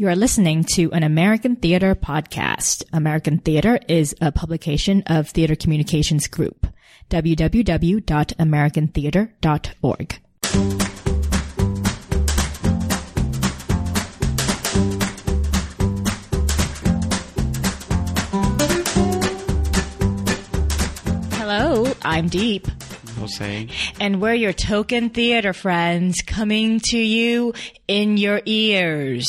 You are listening to an American Theater podcast. American Theater is a publication of Theater Communications Group. www.americantheater.org. Hello, I'm Diep. Jose. And we're your token theater friends coming to you in your ears.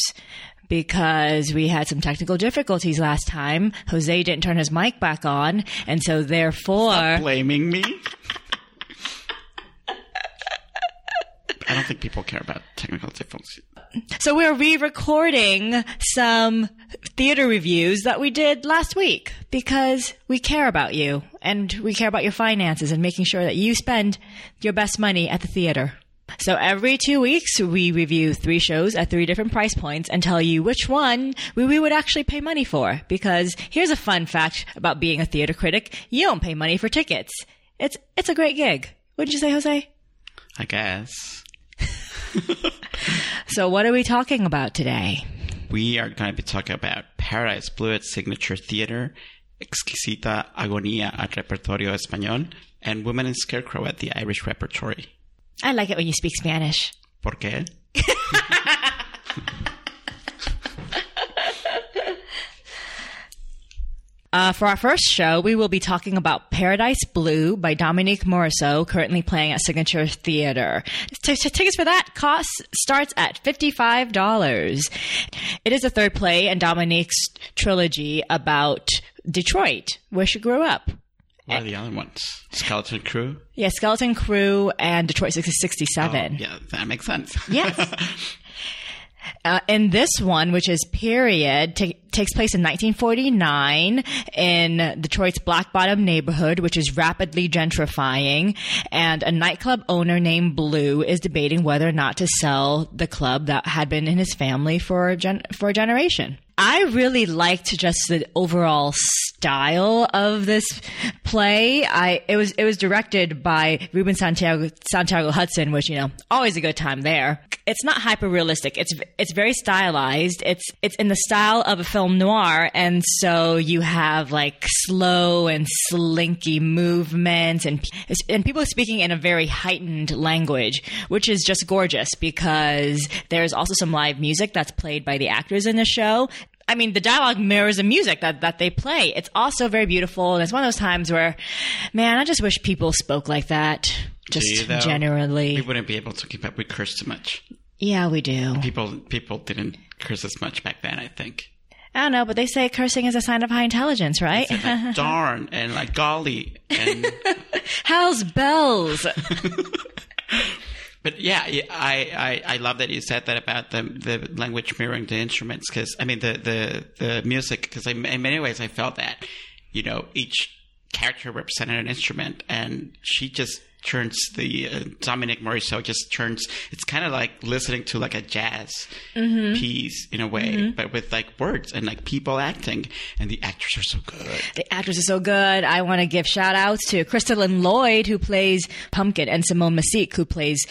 Because we had some technical difficulties last time. Jose didn't turn his mic back on, and so therefore. Blaming me? I don't think people care about technical difficulties. So we're re-recording some theater reviews that we did last week because we care about you and we care about your finances and making sure that you spend your best money at the theater. So every two weeks we review three shows at three different price points and tell you which one we, we would actually pay money for. Because here's a fun fact about being a theater critic. You don't pay money for tickets. It's, it's a great gig. Wouldn't you say, Jose? I guess. So what are we talking about today? We are going to be talking about Paradise Blue at Signature Theater, Exquisita Agonía at Repertorio Español, and Woman and Scarecrow at the Irish Repertory. I like it when you speak Spanish. ¿Por qué? Uh, for our first show, we will be talking about Paradise Blue by Dominique Morisseau, currently playing at Signature Theater. T- t- tickets for that cost starts at $55. It is the third play in Dominique's trilogy about Detroit, where she grew up. What are the other ones? Skeleton Crew? Yeah, Skeleton Crew and Detroit 67. Oh, yeah, that makes sense. Yes. Uh, and this one, which is period, ta takes place in 1949 in Detroit's Black Bottom neighborhood, which is rapidly gentrifying. And a nightclub owner named Blue is debating whether or not to sell the club that had been in his family for a, gen- for a generation. I really liked just the overall style of this play. I it was it was directed by Ruben Santiago Santiago Hudson, which you know always a good time there. It's not hyper realistic. It's it's very stylized. It's it's in the style of a film noir, and so you have like slow and slinky movements, and and people speaking in a very heightened language, which is just gorgeous because there's also some live music that's played by the actors in the show. I mean, the dialogue mirrors the music that, that they play. It's also very beautiful. And it's one of those times where, man, I just wish people spoke like that. Just though? generally. We wouldn't be able to keep up We curse too much. yeah, we do. People people didn't curse as much back then, I think. I don't know, but they say cursing is a sign of high intelligence, right? Like darn and like golly and How's bells? But yeah, I, I, I love that you said that about the the language mirroring the instruments because I mean the the the music because in many ways I felt that you know each character represented an instrument and she just turns the uh, Dominique Morisseau just turns it's kind of like listening to like a jazz piece in a way but with like words and like people acting and the actors are so good the actors are so good. I want to give shout outs to Kristolyn Lloyd, who plays Pumpkin, and Simone Missick, who plays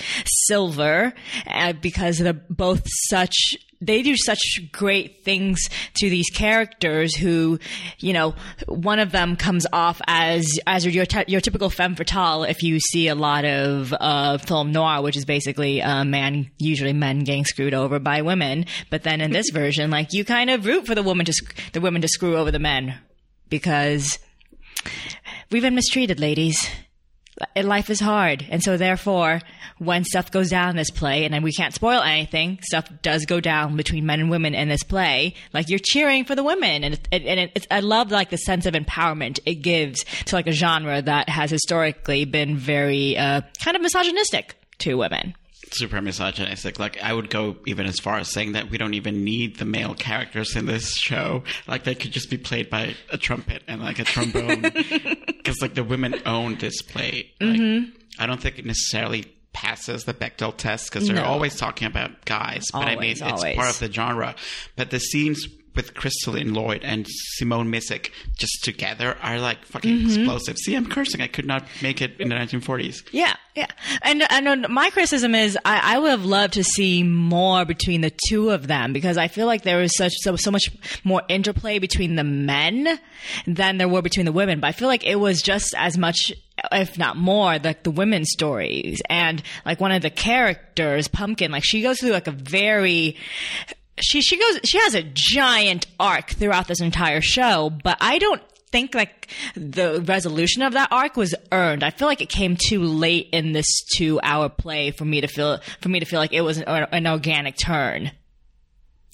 Silver, uh, because they're both such. They do such great things to these characters who, you know, one of them comes off as as your your typical femme fatale if you see a lot of uh, film noir, which is basically a man, usually men getting screwed over by women. But then in this version, like you kind of root for the woman to the women to screw over the men because we've been mistreated, ladies. Life is hard, and so therefore, when stuff goes down in this play, and we can't spoil anything, stuff does go down between men and women in this play. Like you're cheering for the women, and it, and it, I love like the sense of empowerment it gives to like a genre that has historically been very uh, kind of misogynistic to women. Super misogynistic. Like I would go even as far as saying that we don't even need the male characters in this show. Like they could just be played by a trumpet and like a trombone, because like the women own this play. Like, mm-hmm. I don't think it necessarily passes the Bechdel test because they're No. always talking about guys. But I mean, Always, it's always. part of the genre. But the scenes with Kristolyn Lloyd and Simone Missick just together are like fucking explosive. See, I'm cursing. I could not make it in the 1940s. Yeah, yeah. And and uh, my criticism is I, I would have loved to see more between the two of them because I feel like there was such so, so much more interplay between the men than there were between the women. But I feel like it was just as much, if not more, like the women's stories and like one of the characters, Pumpkin, like she goes through like a very she she goes she has a giant arc throughout this entire show, but I don't think like the resolution of that arc was earned. I feel like it came too late in this two hour play for me to feel for me to feel like it was an, an organic turn.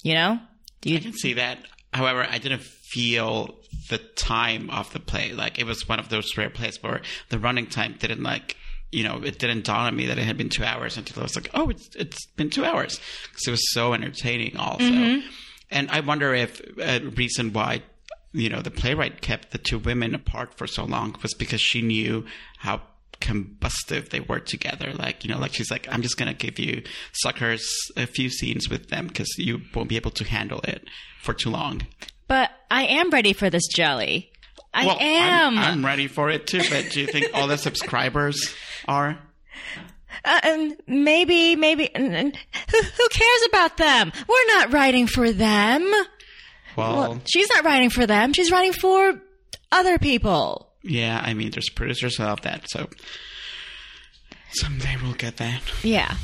You know? You I can see that. However, I didn't feel the time of the play. Like it was one of those rare plays where the running time didn't like you know, it didn't dawn on me that it had been two hours until I was like, oh, it's it's been two hours because it was so entertaining. Also, mm-hmm. and I wonder if a reason why you know the playwright kept the two women apart for so long was because she knew how combustive they were together like you know like she's like i'm just gonna give you suckers a few scenes with them because you won't be able to handle it for too long But I am ready for this jelly. I well am. I'm, I'm ready for it too but do you think all the subscribers are Uh, and maybe, maybe, and, and who, who cares about them? We're not writing for them. well, Well, she's not writing for them. She's writing for other people. yeah i mean there's producers of that so someday we'll get that Yeah.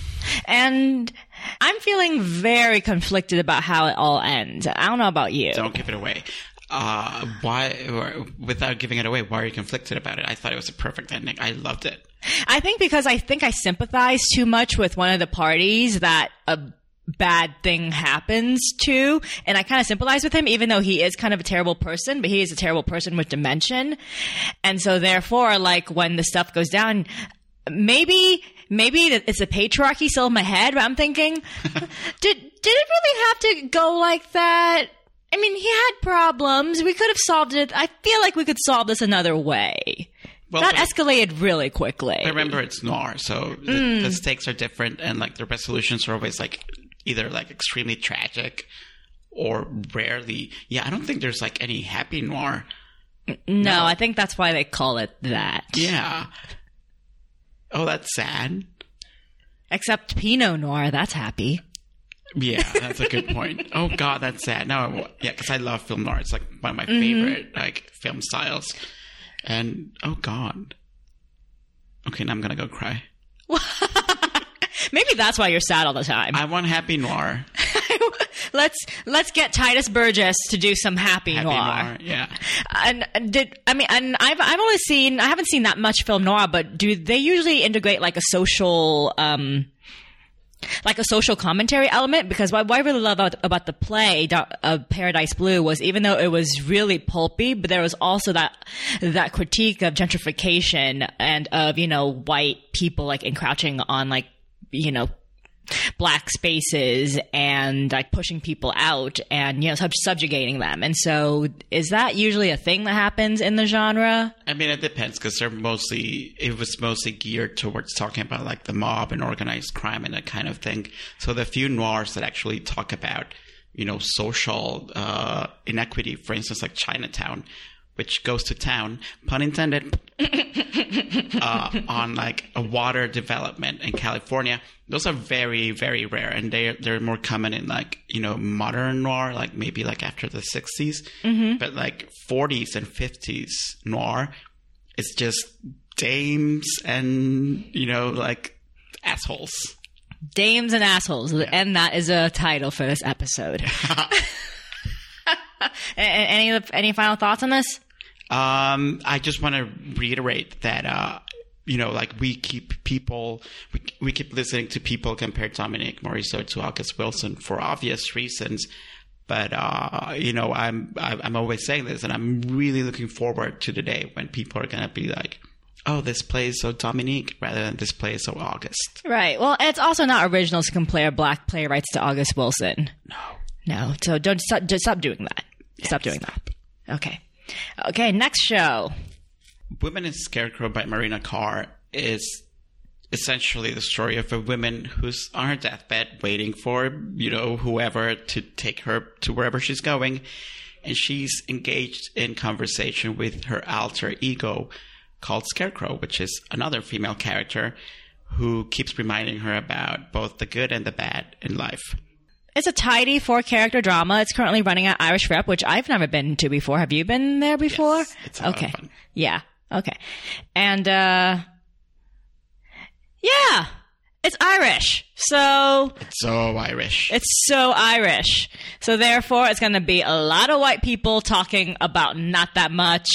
And I'm feeling very conflicted about how it all ends. I don't know about you. don't give it away uh, why, without giving it away, why are you conflicted about it? I thought it was a perfect ending. I loved it. I think because I think I sympathize too much with one of the parties that a bad thing happens to, and I kind of sympathize with him, even though he is kind of a terrible person, but he is a terrible person with dimension. And so therefore, like when the stuff goes down, maybe, maybe it's a patriarchy still in my head, but I'm thinking, did, did it really have to go like that? I mean, he had problems. We could have solved it. I feel like we could solve this another way. Well, that escalated really quickly. Remember, it's noir, so the, hmm. the stakes are different, and like the resolutions are always like either like extremely tragic or rarely. Yeah, I don't think there's like any happy noir. No, I think that's why they call it that. Yeah. Oh, that's sad. Except Pinot Noir, that's happy. Yeah, that's a good point. Oh God, that's sad. No, I yeah, because I love film noir. It's like one of my favorite like film styles. And oh God. Okay, now I'm gonna go cry. Maybe that's why you're sad all the time. I want happy noir. let's let's get Tituss Burgess to do some happy, Happy noir. noir. Yeah. And and did I mean? And I've I've only seen I haven't seen that much film noir, but do they usually integrate like a social um like a social commentary element? Because what, I really love about, about the play of uh, Paradise Blue was even though it was really pulpy, but there was also that that critique of gentrification and of you know white people like encroaching on like you know black spaces and like pushing people out and you know sub- subjugating them. And so, is that usually a thing that happens in the genre? I mean, it depends because they're mostly it was mostly geared towards talking about like the mob and organized crime and that kind of thing. So the few noirs that actually talk about you know social uh, inequity, for instance, like Chinatown, which goes to town, pun intended, uh, on like a water development in California. Those are very very rare, and they they're more common in like you know modern noir, like maybe like after the 60s But like forties and fifties noir, it's just dames and you know like assholes. Dames and assholes, and that is a title for this episode. Any any final thoughts on this? Um, I just want to reiterate that, uh, you know, like we keep people, we, we keep listening to people compare Dominique Morisseau to August Wilson for obvious reasons. But, uh, you know, I'm, I'm always saying this and I'm really looking forward to the day when people are going to be like, oh, this play is so Dominique rather than this play is so August. Right. Well, it's also not original to compare black playwrights to August Wilson. No. No. So don't stop, just stop doing that. Stop doing that. Okay. Okay. Next show. Woman and Scarecrow by Marina Carr is essentially the story of a woman who's on her deathbed waiting for, you know, whoever to take her to wherever she's going. And she's engaged in conversation with her alter ego called Scarecrow, which is another female character who keeps reminding her about both the good and the bad in life. It's a tidy four character drama. It's currently running at Irish Rep, which I've never been to before. Have you been there before? Yes, it's a lot of okay. fun. Yeah. Okay. And uh yeah, it's Irish. So It's So Irish. it's so Irish. So therefore it's going to be a lot of white people talking about not that much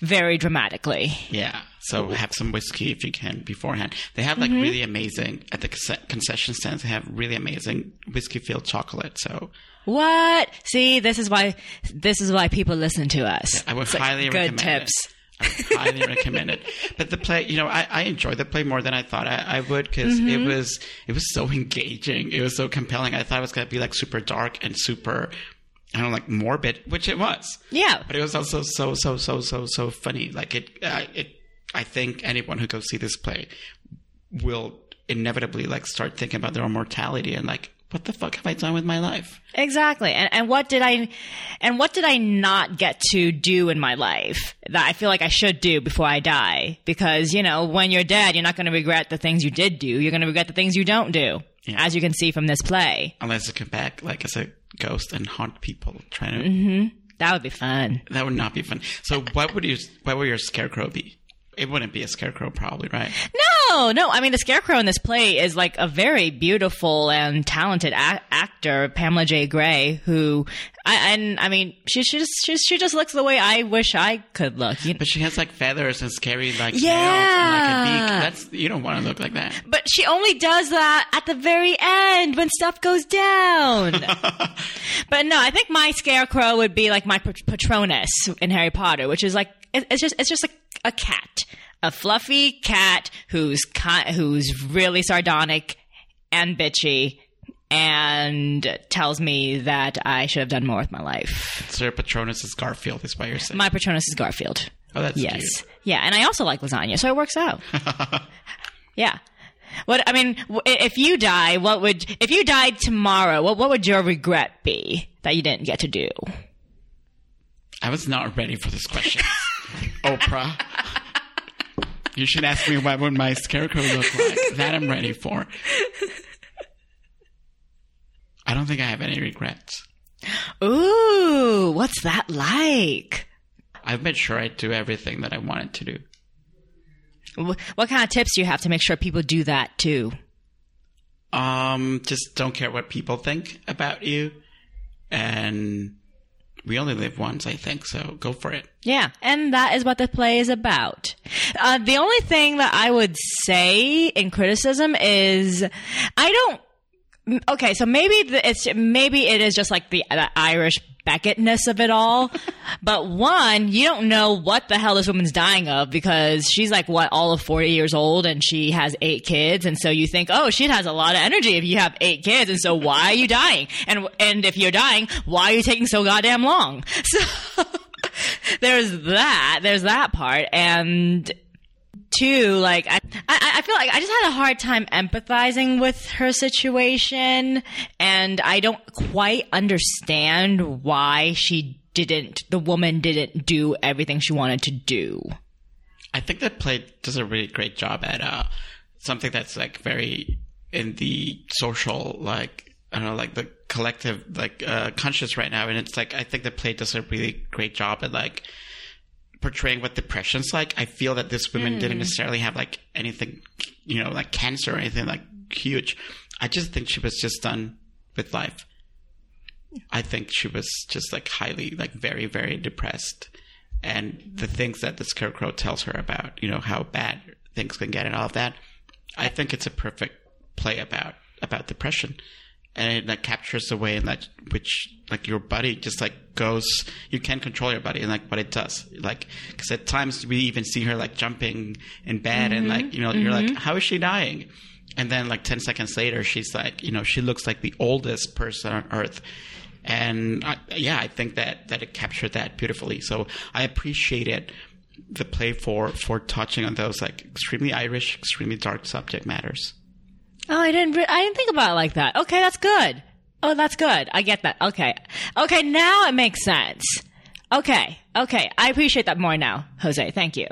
very dramatically. Yeah. So have some whiskey if you can beforehand. They have like really amazing at the concession stands. They have really amazing whiskey filled chocolate. So What? See, this is why this is why people listen to us. I would It's like highly good recommend tips. it. I would highly recommend it. But the play, you know, I, I enjoyed the play more than I thought I, I would because it was it was so engaging. It was so compelling. I thought it was going to be like super dark and super, I don't know, like morbid, which it was. Yeah. But it was also so so so so so funny. Like it, uh, it. I think anyone who goes see this play will inevitably like start thinking about their own mortality and like, what the fuck have I done with my life? Exactly. And and what did I and what did I not get to do in my life that I feel like I should do before I die? Because, you know, when you're dead, you're not going to regret the things you did do. You're going to regret the things you don't do. Yeah. As you can see from this play. Unless it come back like as a ghost and haunt people trying to. Mm-hmm. That would be fun. That would not be fun. So what would you? What would your scarecrow be? It wouldn't be a scarecrow, probably, right? No, no. I mean, the scarecrow in this play is like a very beautiful and talented a- actor, Pamela J. Gray, who, I, and I mean, she she just she, she just looks the way I wish I could look. You But she has like feathers and scary like Yeah. nails and like a beak. That's you don't want to look like that. But she only does that at the very end when stuff goes down. but no, I think my scarecrow would be like my Patronus in Harry Potter, which is like it's just it's just like a cat, a fluffy cat who's who's really sardonic and bitchy. And tells me that I should have done more with my life. Sir Patronus is Garfield, is what you're saying. My Patronus is Garfield. oh, that's Yes. cute. Yeah, and I also like lasagna, so it works out. yeah. What I mean, if you die, what would if you died tomorrow? What what would your regret be that you didn't get to do? I was not ready for this question, Oprah. You should ask me what would my scarecrow look like. That I'm ready for. I don't think I have any regrets. Ooh, what's that like? I've made sure I do everything that I wanted to do. What kind of tips do you have to make sure people do that too? Um, just don't care what people think about you, and we only live once, I think. So go for it. Yeah, and that is what the play is about. Uh, the only thing that I would say in criticism is I don't. Okay, so maybe the, it's maybe it is just like the, the Irish Beckettness of it all. but one, you don't know what the hell this woman's dying of because she's like what all of forty years old and she has eight kids, and so you think, oh, she has a lot of energy if you have eight kids, and so why are you dying? And and if you're dying, why are you taking so goddamn long? So there's that. There's that part, and two, like I, I, I feel like I just had a hard time empathizing with her situation, and I don't quite understand why she didn't. The woman didn't do everything she wanted to do. I think that play does a really great job at uh, something that's like very in the social, like I don't know, like the collective, like uh, conscious right now, and it's like I think the play does a really great job at like portraying what depression's like. I feel that this woman mm. didn't necessarily have like anything, you know, like cancer or anything like huge. I just think she was just done with life. I think she was just like highly, like very, very depressed. And the things that the scarecrow tells her about, you know, how bad things can get and all of that, I think it's a perfect play about about depression. And it like captures the way in that which like your body just like goes, you can't control your body and like what it does. Like, cause at times we even see her like jumping in bed and like, mm-hmm. you know, you're like, mm-hmm. how is she dying? And then like 10 seconds later, she's like, you know, she looks like the oldest person on earth. And I, yeah, I think that, that it captured that beautifully. So I appreciate it the play for for touching on those like extremely Irish, extremely dark subject matters. Oh, I didn't. Re- I didn't think about it like that. Okay, that's good. Oh, that's good. I get that. Okay. Okay, now it makes sense. Okay. Okay. I appreciate that more now, Jose. Thank you.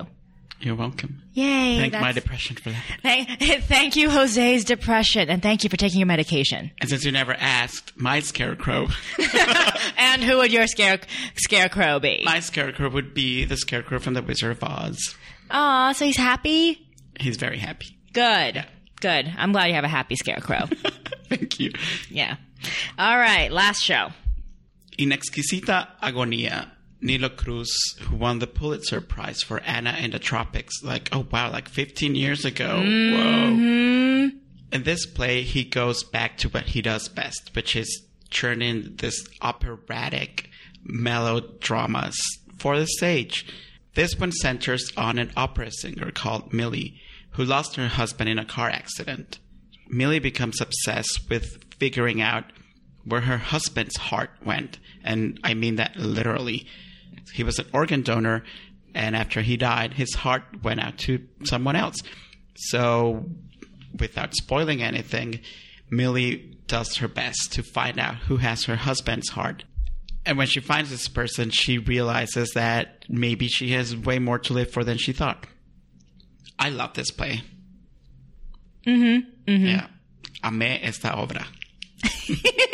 You're welcome. Yay. Thank my depression for that. Thank, thank you, Jose's depression, and thank you for taking your medication. And since you never asked, my scarecrow, And who would your scare, scarecrow be? my scarecrow would be the scarecrow from the Wizard of Oz. Aw, so he's happy? He's very happy. Good. Good. I'm glad you have a happy scarecrow. Thank you. yeah. All right, last show. In Exquisita Agonía, Nilo Cruz, who won the Pulitzer Prize for Anna in the Tropics, like, oh wow, like 15 years ago. Whoa. Mm-hmm. In this play, he goes back to what he does best, which is churning this operatic melodramas for the stage. This one centers on an opera singer called Millie, who lost her husband in a car accident. Millie becomes obsessed with figuring out where her husband's heart went. And I mean that literally. He was an organ donor, and after he died, his heart went out to someone else. So, without spoiling anything, Millie does her best to find out who has her husband's heart. And when she finds this person, she realizes that maybe she has way more to live for than she thought. I love this play. Mm-hmm. mm-hmm. Yeah. Amé esta obra.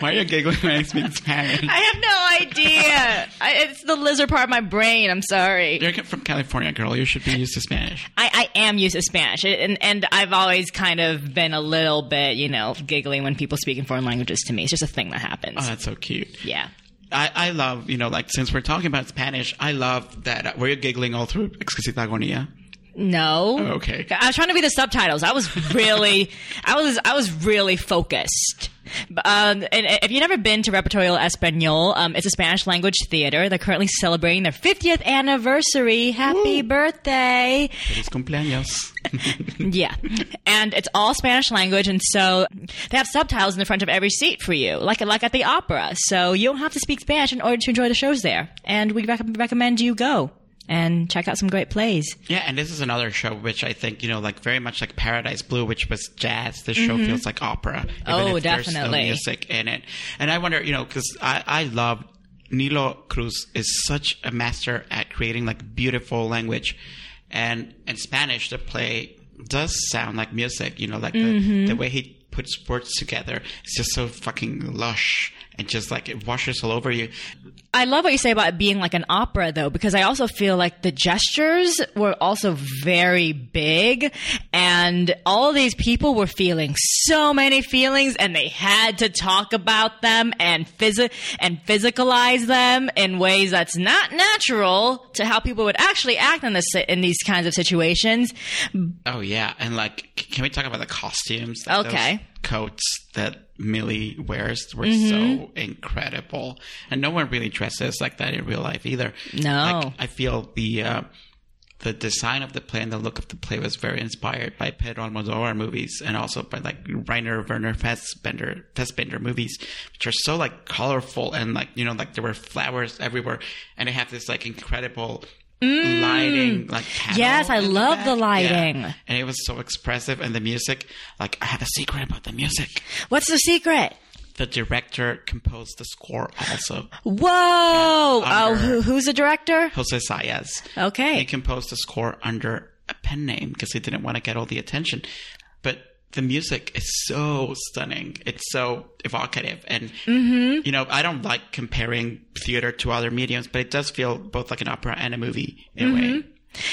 Why are you giggling when I speak Spanish? I have no idea. I, it's the lizard part of my brain. I'm sorry. You're from California, girl. You should be used to Spanish. I, I am used to Spanish, and and I've always kind of been a little bit, you know, giggling when people speak in foreign languages to me. It's just a thing that happens. Oh, that's so cute. yeah. I, I love, you know, like since we're talking about Spanish, I love that. Were giggling all through Exquisita Agonía? No. Oh, okay. I was trying to be the subtitles. I was really, I was, I was really focused. Um, and if you've never been to Repertorio Español, um, it's a Spanish language theater. They're currently celebrating their 50th anniversary. Happy birthday! Feliz cumpleaños. Yeah. And it's all Spanish language, and so they have subtitles in the front of every seat for you, like like at the opera. So you don't have to speak Spanish in order to enjoy the shows there. And we rec- recommend you go and check out some great plays. Yeah, and this is another show which I think you know, like very much like Paradise Blue, which was jazz. This show mm-hmm. feels like opera. Oh, definitely. music in it, and I wonder, you know, because I I love Nilo Cruz is such a master at creating like beautiful language, and in Spanish the play does sound like music. You know, like the, mm-hmm. the way he puts words together is just so fucking lush and just like it washes all over you. I love what you say about it being like an opera, though, because I also feel like the gestures were also very big, and all these people were feeling so many feelings, and they had to talk about them and phys- and physicalize them in ways that's not natural to how people would actually act in this in these kinds of situations. Oh yeah, and like, can we talk about the costumes? Like, Okay. those coats that Millie wears were Mm-hmm. so incredible, and no one really dresses like that in real life either. No. like, I feel the uh, the design of the play and the look of the play was very inspired by Pedro Almodovar movies, and also by like Rainer Werner Fassbinder Fassbinder movies, which are so like colorful and like you know like there were flowers everywhere, and they have this like incredible. Lighting, like Mm. Yes, I in the love the lighting. Yeah. and it was so expressive, and the music. Like, I have a secret about the music. What's the secret? The director composed the score also. Whoa! oh, under- who, who's the director? Jose Zayas. Okay. He composed the score under a pen name because he didn't want to get all the attention. But the music is so stunning. It's so evocative. And, Mm-hmm. you know, I don't like comparing theater to other mediums, but it does feel both like an opera and a movie in a way.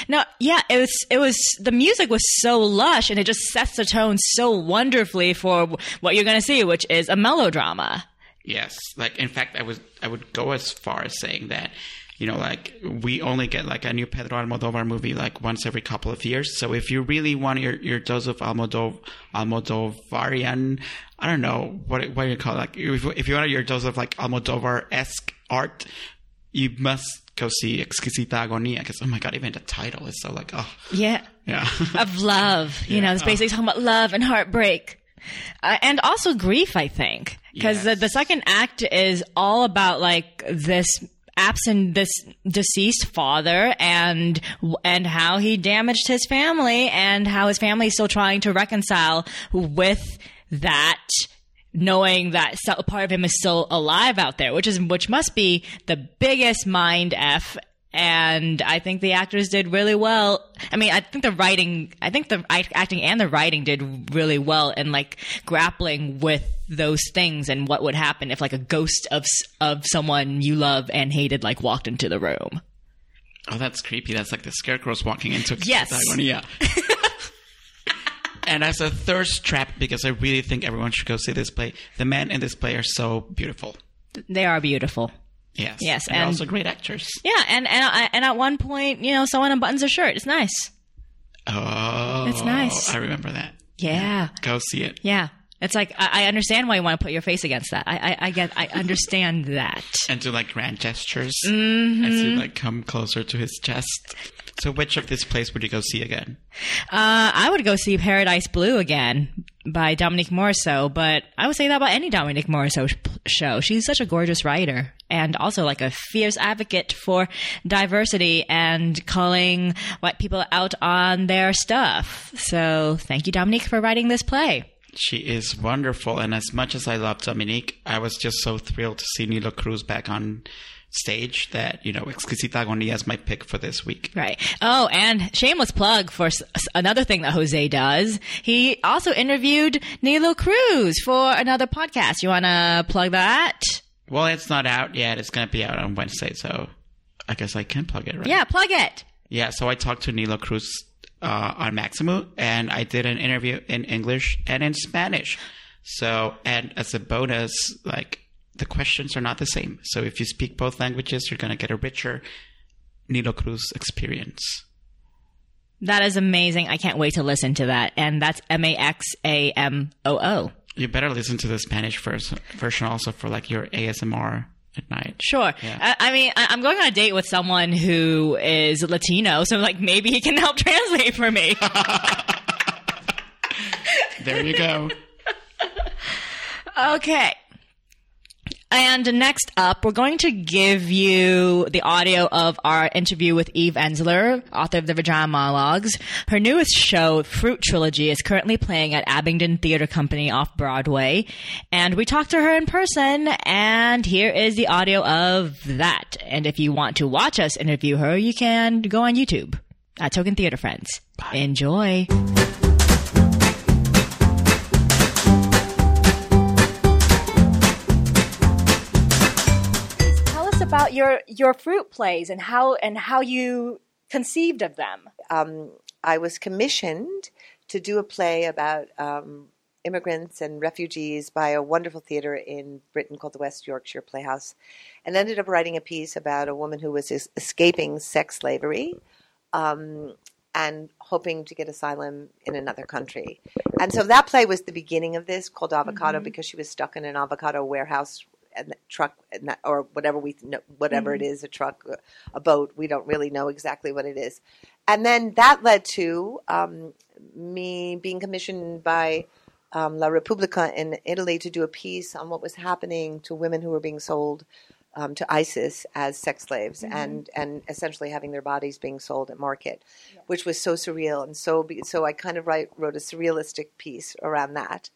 No, yeah, it was it was the music was so lush and it just sets the tone so wonderfully for what you're going to see, which is a melodrama. Yes, like in fact, I was I would go as far as saying that, you know, like we only get like a new Pedro Almodovar movie like once every couple of years. So if you really want your your dose of Almodov Almodovarian, I don't know what what do you call it? Like if, if you want your dose of like Almodovar esque art, you must go see Exquisita Agonía because oh my god, even the title is so like oh Yeah, yeah. of love. You know, it's basically talking about love and heartbreak, uh, and also grief. I think because Yes. the, the second act is all about like this absent this deceased father and and how he damaged his family and how his family is still trying to reconcile with that knowing that so- part of him is still alive out there which is which must be the biggest mind f and I think the actors did really well. I mean, I think the writing, I think the acting and the writing did really well in like grappling with those things and what would happen if like a ghost of of someone you love and hated like walked into the room. Oh, that's creepy. That's like the scarecrows walking into Yes. Diagonia. and as a thirst trap, because I really think everyone should go see this play, the men in this play are so beautiful. They are beautiful. Yes. Yes, And, and- also great actors. Yeah, and and uh, and at one point, you know, someone unbuttons a shirt. It's nice. Oh. It's nice. I remember that. Yeah, Go see it. yeah. It's like I, I understand why you want to put your face against that. I I, I get I understand that. And do like grand gestures Mm-hmm. as you like come closer to his chest. So which of this place would you go see again? Uh, I would go see Paradise Blue again by Dominique Morisseau, but I would say that about any Dominique Morisseau show. She's such a gorgeous writer and also like a fierce advocate for diversity and calling white people out on their stuff. So thank you, Dominique, for writing this play. She is wonderful, and as much as I love Dominique, I was just so thrilled to see Nilo Cruz back on stage that you know Exquisita Agonia is my pick for this week. Right. Oh, and shameless plug for s- another thing that Jose does. He also interviewed Nilo Cruz for another podcast. You want to plug that? Well, it's not out yet; it's going to be out on Wednesday, so I guess I can plug it, right? Yeah, plug it. Yeah. So I talked to Nilo Cruz uh, on Maxamoo, and I did an interview in English and in Spanish. So, and as a bonus, like the questions are not the same. So if you speak both languages, you're going to get a richer Nilo Cruz experience. That is amazing. I can't wait to listen to that. And that's M A X A M O O. You better listen to the Spanish vers- version also for like your ASMR at night. Sure. I, I mean, I, I'm going on a date with someone who is Latino, so like maybe he can help translate for me. There you go. Okay. And next up, we're going to give you the audio of our interview with Eve Ensler, author of the Vagina Monologues. Her newest show, Fruit Trilogy, is currently playing at Abingdon Theater Company off Broadway. And we talked to her in person, and here is the audio of that. And if you want to watch us interview her, you can go on YouTube at Token Theater Friends. Enjoy. About your your fruit plays and how and how you conceived of them. um, I was commissioned to do a play about um, immigrants and refugees by a wonderful theater in Britain called the West Yorkshire Playhouse, and ended up writing a piece about a woman who was es- escaping sex slavery. Um, and hoping to get asylum in another country. And so that play was the beginning of this, called Avocado, because she was stuck in an avocado warehouse and truck and that, or whatever we know, whatever it is, a truck, a boat. We don't really know exactly what it is. And then that led to um, me being commissioned by um, La Repubblica in Italy to do a piece on what was happening to women who were being sold um, to ISIS as sex slaves and and essentially having their bodies being sold at market, which was so surreal and so be- so I kind of write, wrote a surrealistic piece around that.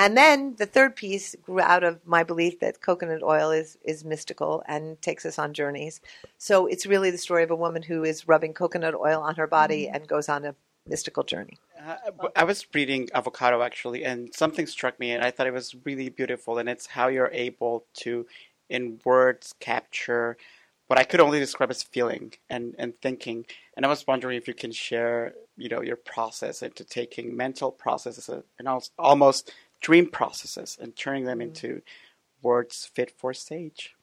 And then the third piece grew out of my belief that coconut oil is, is mystical and takes us on journeys. So it's really the story of a woman who is rubbing coconut oil on her body and goes on a mystical journey. Uh, I was reading Avocado actually, and something struck me, and I thought it was really beautiful. And it's how you're able to, in words, capture what I could only describe as feeling and, and thinking. And I was wondering if you can share, you know, your process into taking mental processes and almost dream processes and turning them mm-hmm. into words fit for stage.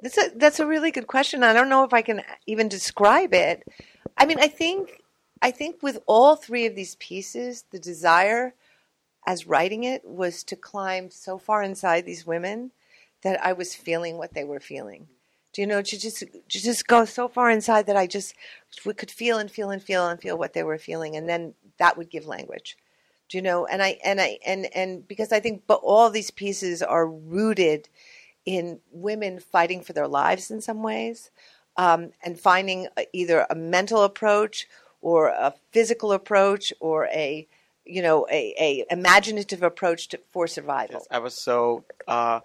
That's a that's a really good question. I don't know if I can even describe it. I mean, I think I think with all three of these pieces, the desire as writing it was to climb so far inside these women that I was feeling what they were feeling. Do you know to just to just go so far inside that I just we could feel and feel and feel and feel what they were feeling, and then that would give language. Do you know? And I and I and and because I think, but all these pieces are rooted in women fighting for their lives in some ways, um, and finding either a mental approach or a physical approach or a you know a, a imaginative approach to, for survival. Yes, I was so uh,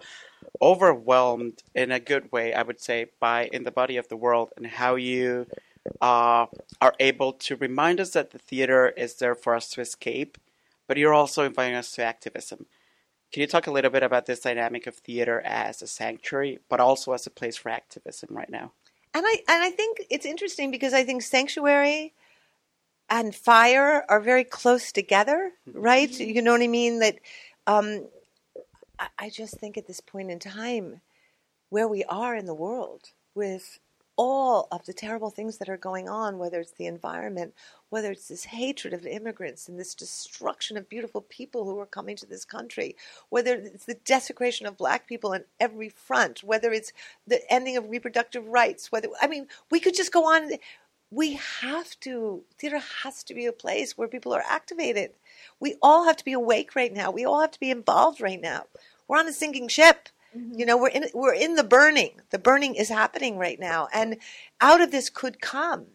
overwhelmed in a good way, I would say, by In the Body of the World and how you uh, are able to remind us that the theater is there for us to escape, but you're also inviting us to activism. Can you talk a little bit about this dynamic of theater as a sanctuary, but also as a place for activism right now? And I and I think it's interesting because I think sanctuary and fire are very close together, right? You know what I mean? That um, I, I just think at this point in time, where we are in the world with all of the terrible things that are going on, whether it's the environment, whether it's this hatred of immigrants and this destruction of beautiful people who are coming to this country, whether it's the desecration of black people on every front, whether it's the ending of reproductive rights, whether I mean, we could just go on. We have to, theater has to be a place where people are activated. We all have to be awake right now. We all have to be involved right now. We're on a sinking ship. You know, we're in we're in the burning. The burning is happening right now, and out of this could come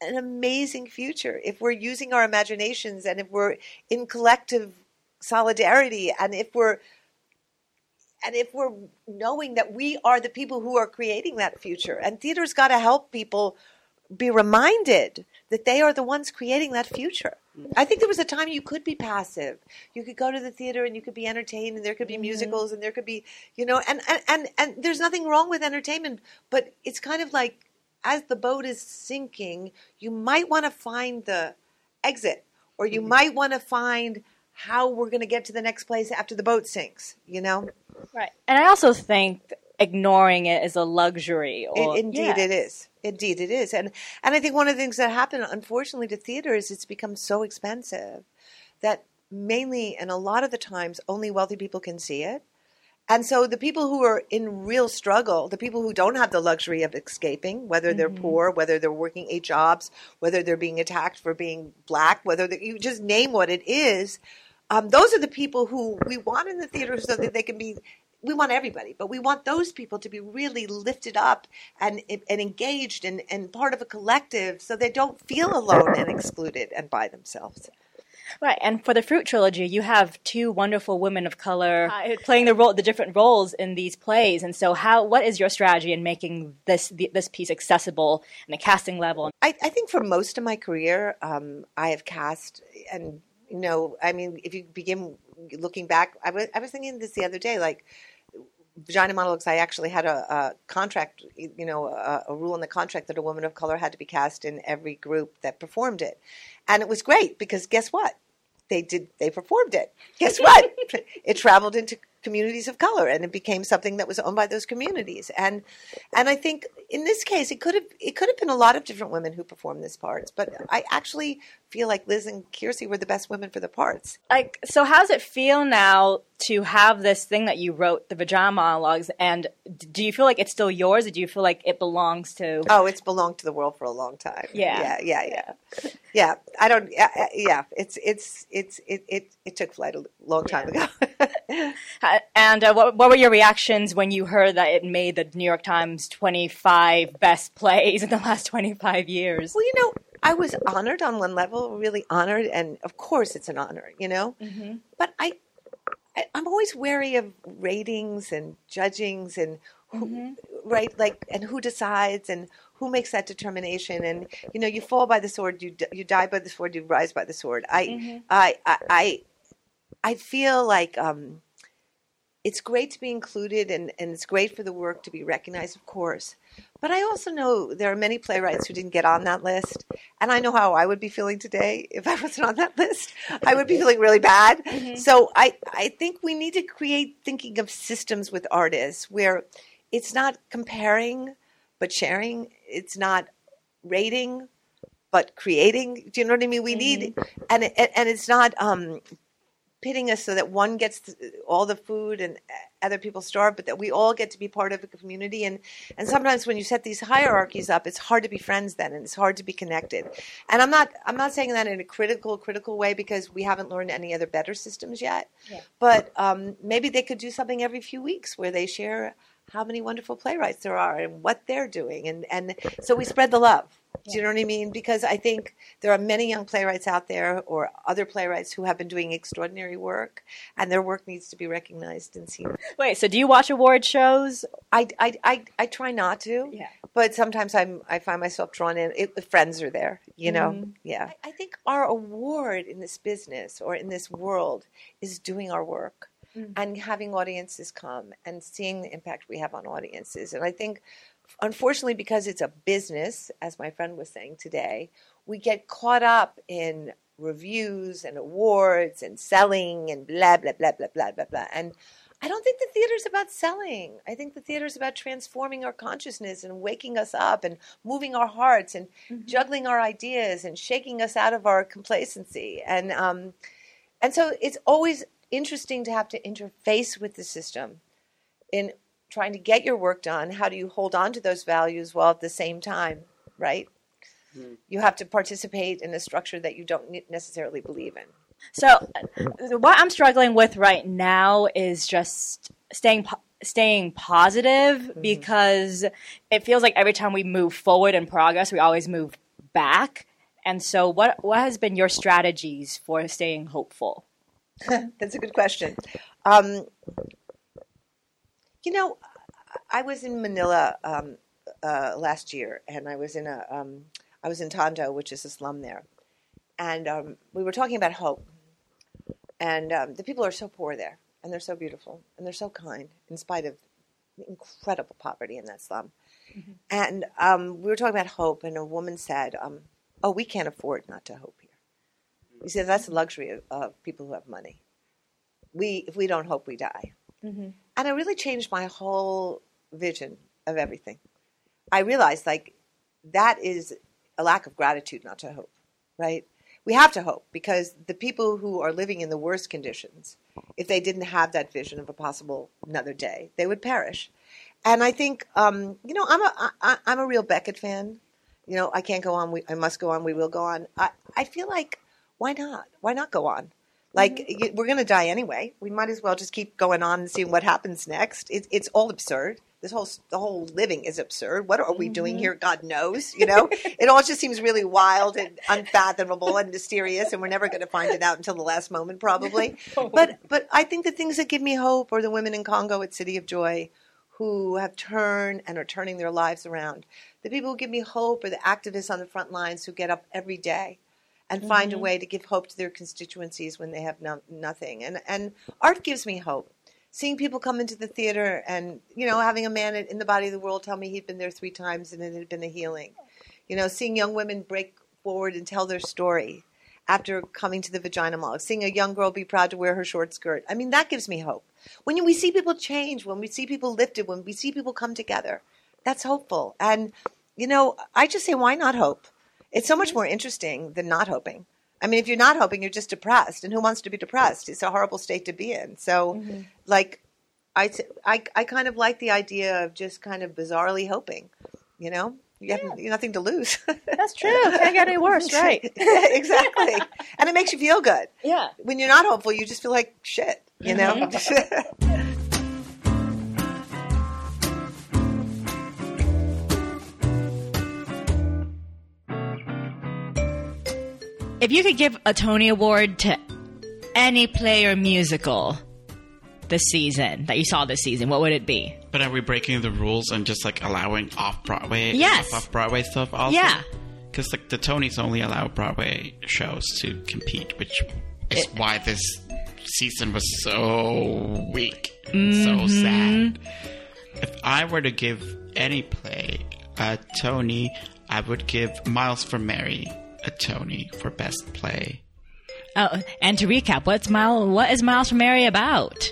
an amazing future if we're using our imaginations and if we're in collective solidarity and if we're and if we're knowing that we are the people who are creating that future and theater's got to help people be reminded that they are the ones creating that future. I think there was a time you could be passive. You could go to the theater and you could be entertained and there could be mm-hmm. musicals and there could be, you know, and, and, and, and there's nothing wrong with entertainment, but it's kind of like as the boat is sinking, you might want to find the exit or you mm-hmm. might want to find how we're going to get to the next place after the boat sinks, you know? Right. And I also think ignoring it is a luxury. Or, It, indeed, yeah. it is. Indeed, it is. And and I think one of the things that happened, unfortunately, to theater is it's become so expensive that mainly and a lot of the times only wealthy people can see it. And so the people who are in real struggle, the people who don't have the luxury of escaping, whether they're poor, whether they're working eight jobs, whether they're being attacked for being black, whether you just name what it is, um, those are the people who we want in the theater so that they can be we want everybody, but we want those people to be really lifted up and and engaged and, and part of a collective so they don't feel alone and excluded and by themselves. Right, and for the Fruit trilogy, you have two wonderful women of color uh, playing the role, the different roles in these plays. And so, how what is your strategy in making this the, this piece accessible and a casting level? I, I think for most of my career, um, I have cast, and you know, I mean, if you begin looking back, I was I was thinking this the other day, like vagina monologues. I actually had a, a contract, you know, a, a rule in the contract that a woman of color had to be cast in every group that performed it, and it was great because guess what? They did. They performed it. Guess what? it traveled into communities of color and it became something that was owned by those communities and and I think in this case it could have it could have been a lot of different women who performed this parts but I actually feel like Liz and Kiersey were the best women for the parts Like, so how does it feel now to have this thing that you wrote, the vagina monologues, and do you feel like it's still yours, or do you feel like it belongs to? oh it's belonged to the world for a long time Yeah. yeah yeah yeah yeah I don't yeah, yeah it's it's it's it it, it took flight a long time ago And uh, what, what were your reactions when you heard that it made the New York Times 25 best plays in the last 25 years? Well, you know, I was honored on one level, really honored, and of course it's an honor, you know. Mm-hmm. But I, I, I'm always wary of ratings and judgings and who, right, like, and who decides and who makes that determination. And you know, you fall by the sword, you you die by the sword, you rise by the sword. I, I, I, I, I feel like. um it's great to be included and, and it's great for the work to be recognized, of course. But I also know there are many playwrights who didn't get on that list. And I know how I would be feeling today if I wasn't on that list. I would be feeling really bad. So I, I think we need to create thinking of systems with artists where it's not comparing, but sharing. It's not rating, but creating. Do you know what I mean? We need, and, it, and it's not um, pitting us so that one gets all the food and other people starve, but that we all get to be part of a community. And and sometimes when you set these hierarchies up, it's hard to be friends then, and it's hard to be connected. And I'm not I'm not saying that in a critical critical way because we haven't learned any other better systems yet. But um, maybe they could do something every few weeks where they share how many wonderful playwrights there are and what they're doing, and and so we spread the love. Do you know what I mean? Because I think there are many young playwrights out there or other playwrights who have been doing extraordinary work, and their work needs to be recognized and seen. Wait, so do you watch award shows? I, I, I, I try not to, Yeah. but sometimes I'm I find myself drawn in. It, friends are there, you know. Mm-hmm. Yeah, I, I think our award in this business or in this world is doing our work and having audiences come and seeing the impact we have on audiences. And I think, unfortunately, because it's a business, as my friend was saying today, we get caught up in reviews and awards and selling and blah blah blah blah blah blah blah and I don't think the theater's about selling. I think the theater's about transforming our consciousness and waking us up and moving our hearts and juggling our ideas and shaking us out of our complacency. And um, and so it's always interesting to have to interface with the system in trying to get your work done. How do you hold on to those values while at the same time, right? You have to participate in a structure that you don't necessarily believe in. So, uh, what I'm struggling with right now is just staying po- staying positive because it feels like every time we move forward in progress, we always move back. And so, what what has been your strategies for staying hopeful? That's a good question. Um, you know, I was in Manila um, uh, last year, and I was in a um, I was in Tondo, which is a slum there, and um, we were talking about hope. And um, the people are so poor there, and they're so beautiful, and they're so kind, in spite of incredible poverty in that slum. And um, we were talking about hope, and a woman said, um, "Oh, we can't afford not to hope here." We said that's the luxury of, of people who have money. We, if we don't hope, we die. And it really changed my whole vision of everything. I realized like that is a lack of gratitude not to hope, right? We have to hope because the people who are living in the worst conditions, if they didn't have that vision of a possible another day, they would perish. And I think, um, you know, I'm a I, I'm a real Beckett fan. You know, I can't go on. We, I must go on. We will go on. I, I feel like why not? Why not go on? Like mm-hmm. y we're going to die anyway. We might as well just keep going on and seeing what happens next. It, it's all absurd. This whole the whole living is absurd. What are we doing mm-hmm. here? God knows. You know, it all just seems really wild and unfathomable and mysterious, and we're never going to find it out until the last moment, probably. But but I think the things that give me hope are the women in Congo at City of Joy who have turned and are turning their lives around. The people who give me hope are the activists on the front lines who get up every day and find a mm-hmm. way to give hope to their constituencies when they have no, nothing. And and art gives me hope. Seeing people come into the theater and you know having a man in the body of the world tell me he'd been there three times and it had been a healing. You know, seeing young women break forward and tell their story after coming to the vagina mall. Seeing a young girl be proud to wear her short skirt. I mean, that gives me hope. When we see people change, when we see people lifted, when we see people come together, that's hopeful. And you know, I just say, why not hope? It's so much mm-hmm. more interesting than not hoping. I mean, if you're not hoping, you're just depressed. And who wants to be depressed? It's a horrible state to be in. So, mm-hmm. like, I, I, I kind of like the idea of just kind of bizarrely hoping, you know? You have nothing to lose. That's true. Can't get any worse, right? exactly. And it makes you feel good. Yeah. When you're not hopeful, you just feel like shit, you know? Mm-hmm. If you could give a Tony Award to any play or musical this season that you saw this season, what would it be? But are we breaking the rules and just like allowing off Broadway? Yes. Off Broadway stuff also. Yeah. Because like the Tonys only allow Broadway shows to compete, which is why this season was so weak and so mm-hmm. sad. If I were to give any play a Tony, I would give Miles for Mary a Tony for best play. Oh, and to recap, what's Miles? What is Miles for Mary about?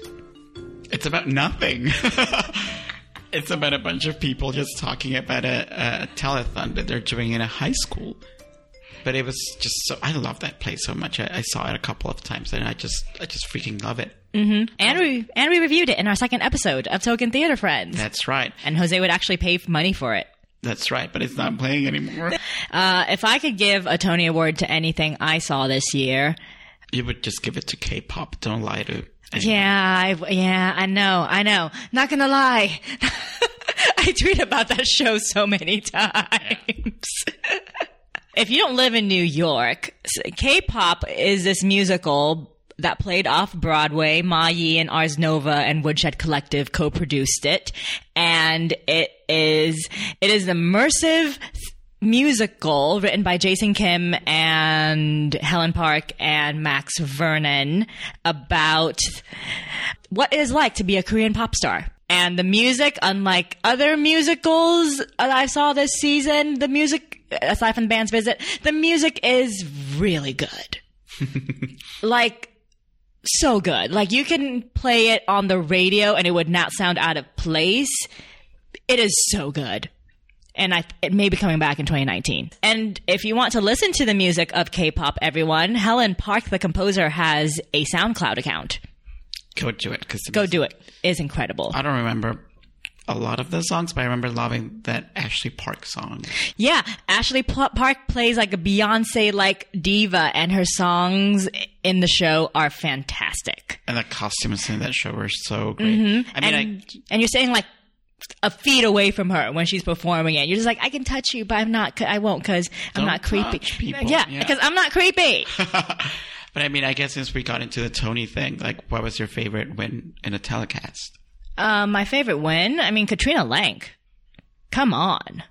It's about nothing. it's about a bunch of people just talking about a, a telethon that they're doing in a high school. but it was just so. I love that play so much. I, I saw it a couple of times, and I just, I just freaking love it. Mm-hmm. And we and we reviewed it in our second episode of Token Theater Friends. That's right. and Jose would actually pay money for it. That's right. But it's not playing anymore. Uh, if I could give a Tony Award to anything I saw this year, you would just give it to K-pop. Don't lie to. anyone. yeah, I, yeah, I know, I know. Not gonna lie, I tweet about that show so many times. if you don't live in New York, K-pop is this musical that played off Broadway. Ma Yi and Ars Nova and Woodshed Collective co-produced it, and it it is an immersive musical written by Jason Kim and Helen Park and Max Vernon about what it is like to be a Korean pop star. And the music, unlike other musicals that I saw this season, the music, aside from the band's visit, the music is really good. like, so good. Like, you can play it on the radio and it would not sound out of place. It is so good and I it may be coming back in 2019. And if you want to listen to the music of K-pop, everyone, Helen Park, the composer, has a SoundCloud account. Go do it. Because Go do it. It's incredible. I don't remember a lot of the songs, but I remember loving that Ashley Park song. Yeah, Ashley Park plays like a Beyonce like diva, and her songs in the show are fantastic. And the costumes in that show were so great. I mean, Mm-hmm. and I, and you're saying like a feet away from her when she's performing it. You're just like, I can touch you, but I'm not. I won't because I'm not creepy. people. Yeah, Yeah. because I'm not creepy. but I mean, I guess since we got into the Tony thing, like, what was your favorite win in a telecast? Uh, my favorite win. I mean, Katrina Lenk. Come on.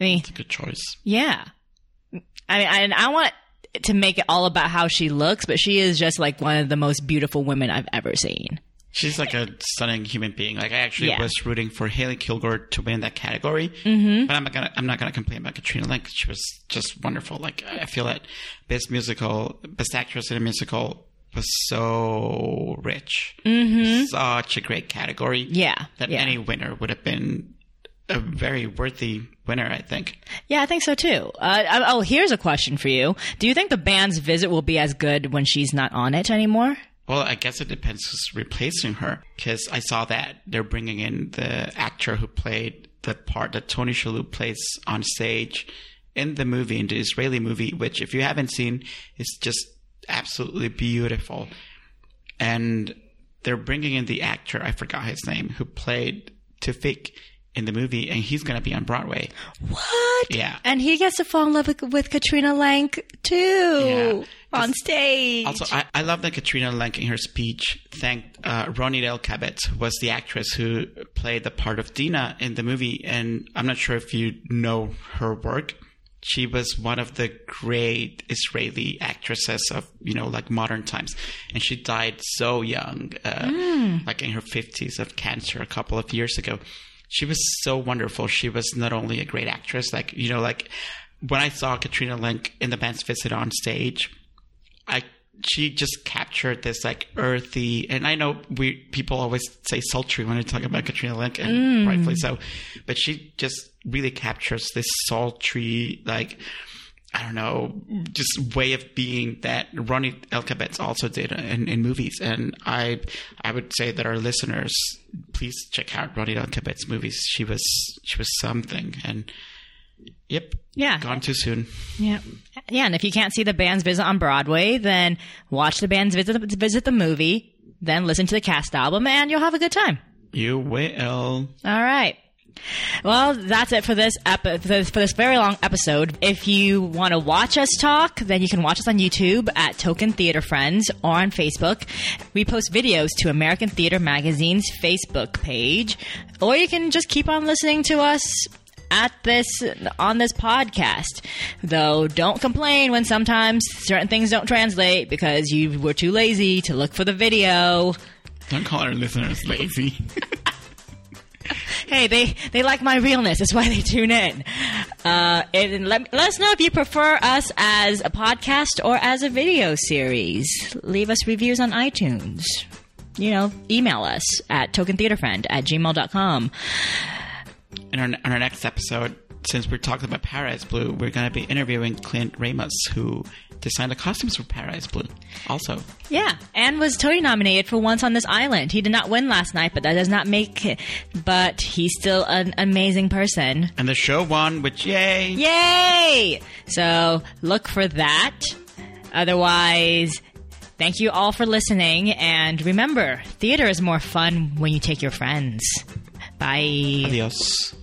I mean, It's a good choice. yeah. I mean, I, I want to make it all about how she looks, but she is just like one of the most beautiful women I've ever seen. She's like a stunning human being. Like I actually Yeah. was rooting for Hailey Kilgore to win that category, mm-hmm. but I'm not gonna I'm not gonna complain about Katrina Lenk. She was just wonderful. Like I feel that best musical, best actress in a musical was so rich. Mm-hmm. Such a great category. Yeah, that yeah. any winner would have been a very worthy winner. I think. Yeah, I think so too. Uh, oh, here's a question for you. Do you think the band's visit will be as good when she's not on it anymore? Well, I guess it depends who's replacing her. Because I saw that they're bringing in the actor who played the part that Tony Shalhoub plays on stage in the movie, in the Israeli movie, which, if you haven't seen, is just absolutely beautiful. And they're bringing in the actor, I forgot his name, who played Tewfiq in the movie, and he's going to be on Broadway. What? Yeah. And he gets to fall in love with, with Katrina Lenk too Yeah. on stage. Also, I, I love that Katrina Lenk in her speech thanked uh, Ronit Elkabetz, who was the actress who played the part of Dina in the movie. And I'm not sure if you know her work. She was one of the great Israeli actresses of, you know, like modern times. And she died so young, uh, like in her 50s of cancer a couple of years ago. She was so wonderful. She was not only a great actress, like, you know, like when I saw Katrina Lenk in the band's visit on stage, I she just captured this like earthy, and I know we people always say sultry when they talk about Katrina Lenk and mm. rightfully so, but she just really captures this sultry like. I don't know, just way of being that Ronnie Elkabetz also did in, in movies, and I, I would say that our listeners, please check out Ronnie Elkabetz's movies. She was, she was something, and yep, Yeah. gone too soon. Yeah, yeah. And if you can't see the band's visit on Broadway, then watch the band's visit visit the movie, then listen to the cast album, and you'll have a good time. You will. All right. Well, that's it for this epi- for this, very long episode. If you want to watch us talk, then you can watch us on YouTube at Token Theater Friends or on Facebook. We post videos to American Theater Magazine's Facebook page, or you can just keep on listening to us at this on this podcast. Though don't complain when sometimes certain things don't translate because you were too lazy to look for the video. Don't call our listeners lazy. Hey, they, they like my realness. That's why they tune in. Uh, and let, let us know if you prefer us as a podcast or as a video series. Leave us reviews on iTunes. You know, email us at tokentheaterfriend at gmail.com. in our, in our next episode, since we're talking about Paradise Blue, we're going to be interviewing Clint Ramos, who designed the costumes for Paradise Blue. Also, Yeah, and was Tony nominated for Once on This Island. He did not win last night, but that does not make it. But he's still an amazing person. and the show won, which yay! Yay! So look for that. Otherwise, thank you all for listening. And remember, theater is more fun when you take your friends. Bye. Adios.